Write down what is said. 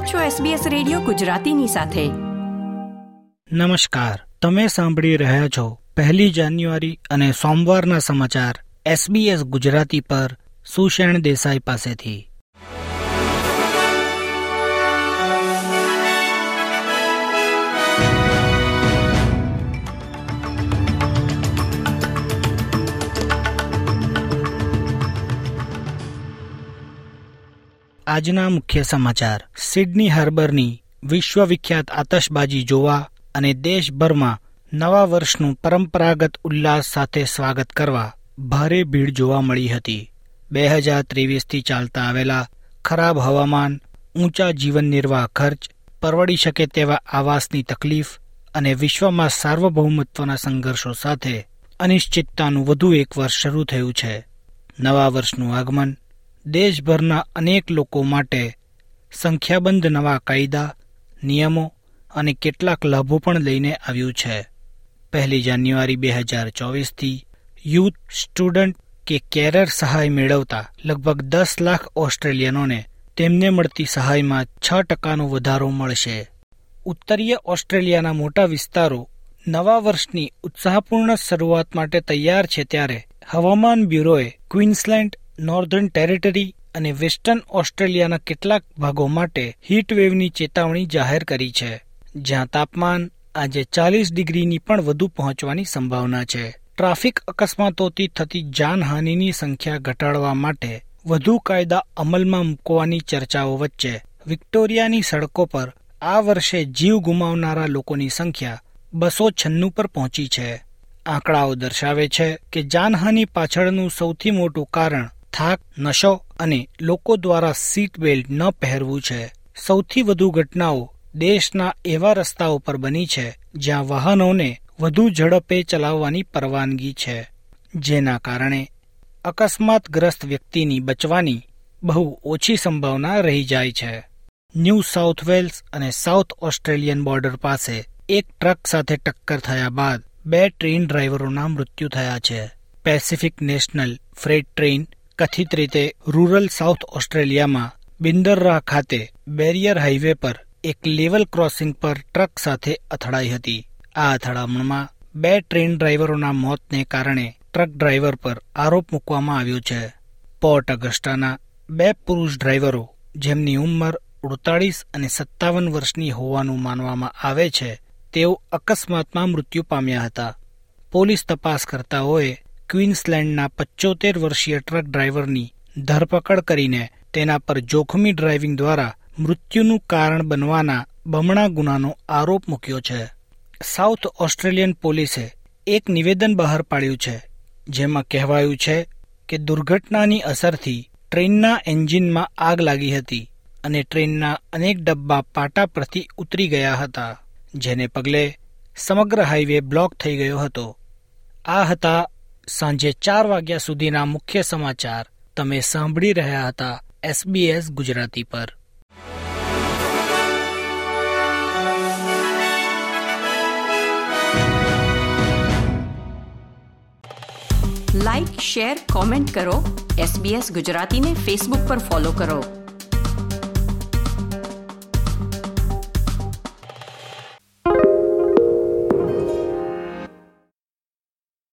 આપ છો SBS radio ગુજરાતીની સાથે. નમસ્કાર. તમે સાંભળી રહ્યા છો પહેલી જાન્યુઆરી અને સોમવારના સમાચાર SBS ગુજરાતી પર સુષેણ દેસાઈ પાસેથી. આજના મુખ્ય સમાચાર. સિડની હાર્બરની વિશ્વવિખ્યાત આતશબાજી જોવા અને દેશભરમાં નવા વર્ષનું પરંપરાગત ઉલ્લાસ સાથે સ્વાગત કરવા ભારે ભીડ જોવા મળી હતી. બે હજાર ત્રેવીસથી ચાલતા આવેલા ખરાબ હવામાન, ઊંચા જીવન નિર્વાહ ખર્ચ, પરવડી શકે તેવા આવાસની તકલીફ અને વિશ્વમાં સાર્વભૌમત્વના સંઘર્ષો સાથે અનિશ્ચિતતાનું વધુ એક વર્ષ શરૂ થયું છે. નવા વર્ષનું આગમન દેશભરના અનેક લોકો માટે સંખ્યાબંધ નવા કાયદા, નિયમો અને કેટલાક લાભો પણ લઈને આવ્યું છે. પહેલી જાન્યુઆરી બે હજાર ચોવીસથી યુથ સ્ટુડન્ટ કે કેરર સહાય મેળવતા લગભગ દસ લાખ ઓસ્ટ્રેલિયનોને તેમને મળતી સહાયમાં છ ટકાનો વધારો મળશે. ઉત્તરીય ઓસ્ટ્રેલિયાના મોટા વિસ્તારો નવા વર્ષની ઉત્સાહપૂર્ણ શરૂઆત માટે તૈયાર છે ત્યારે હવામાન બ્યુરોએ ક્વીન્સલેન્ડ નોર્ધન ટેરેટરી અને વેસ્ટર્ન ઓસ્ટ્રેલિયાના કેટલાક ભાગો માટે હીટવેવની ચેતવણી જાહેર કરી છે. જ્યાં તાપમાન આજે ચાલીસ ડિગ્રીની પણ વધુ પહોંચવાની સંભાવના છે. ટ્રાફિક અકસ્માતોથી થતી જાનહાનિની સંખ્યા ઘટાડવા માટે વધુ કાયદા અમલમાં મૂકવાની ચર્ચાઓ વચ્ચે વિક્ટોરિયાની સડકો પર આ વર્ષે જીવ ગુમાવનારા લોકોની સંખ્યા બસો છન્નું પર પહોંચી છે. આંકડાઓ દર્શાવે છે કે જાનહાનિ પાછળનું સૌથી મોટું કારણ થાક, નશો અને લોકો દ્વારા સીટ બેલ્ટ ન પહેરવું છે. સૌથી વધુ ઘટનાઓ દેશના એવા રસ્તાઓ પર બની છે, જ્યાં વાહનોને વધુ ઝડપે ચલાવવાની પરવાનગી છે. જેના કારણે અકસ્માતગ્રસ્ત વ્યક્તિની બચવાની બહુ ઓછી સંભાવના રહી જાય છે. ન્યૂ સાઉથ વેલ્સ અને સાઉથ ઓસ્ટ્રેલિયન બોર્ડર પાસે એક ટ્રક સાથે ટક્કર થયા બાદ બે ટ્રેન ડ્રાઈવરોના મૃત્યુ થયા છે. પેસિફિક નેશનલ ફ્રેટ ટ્રેન કથિત રીતે રૂરલ સાઉથ ઓસ્ટ્રેલિયામાં બિંદરરાહ ખાતે બેરિયર હાઈવે પર એક લેવલ ક્રોસિંગ પર ટ્રક સાથે અથડાઈ હતી. આ અથડામણમાં બે ટ્રેન ડ્રાઈવરોના મોતને કારણે ટ્રક ડ્રાઈવર પર આરોપ મૂકવામાં આવ્યો છે. પોર્ટ અગસ્ટાના બે પુરુષ ડ્રાઈવરો જેમની ઉંમર અડતાળીસ અને સત્તાવન વર્ષની હોવાનું માનવામાં આવે છે, તેઓ અકસ્માતમાં મૃત્યુ પામ્યા હતા. પોલીસ તપાસ કરતાઓએ ક્વીન્સલેન્ડના પચોતેર વર્ષીય ટ્રક ડ્રાઈવરની ધરપકડ કરીને તેના પર જોખમી ડ્રાઇવિંગ દ્વારા મૃત્યુનું કારણ બનવાના બમણા ગુનાનો આરોપ મૂક્યો છે. સાઉથ ઓસ્ટ્રેલિયન પોલીસે એક નિવેદન બહાર પાડ્યું છે, જેમાં કહેવાયું છે કે દુર્ઘટનાની અસરથી ટ્રેનના એન્જિનમાં આગ લાગી હતી અને ટ્રેનના અનેક ડબ્બા પાટા પરથી ઉતરી ગયા હતા, જેને પગલે સમગ્ર હાઈવે બ્લોક થઈ ગયો હતો. આ હતા સાંજે ચાર વાગ્યા સુધીના મુખ્ય સમાચાર તમે સાંભળી રહ્યા હતા એસબીએસ ગુજરાતી પર. લાઇક શેર કોમેન્ટ કરો. એસબીએસ ગુજરાતીને ફેસબુક પર ફોલો કરો.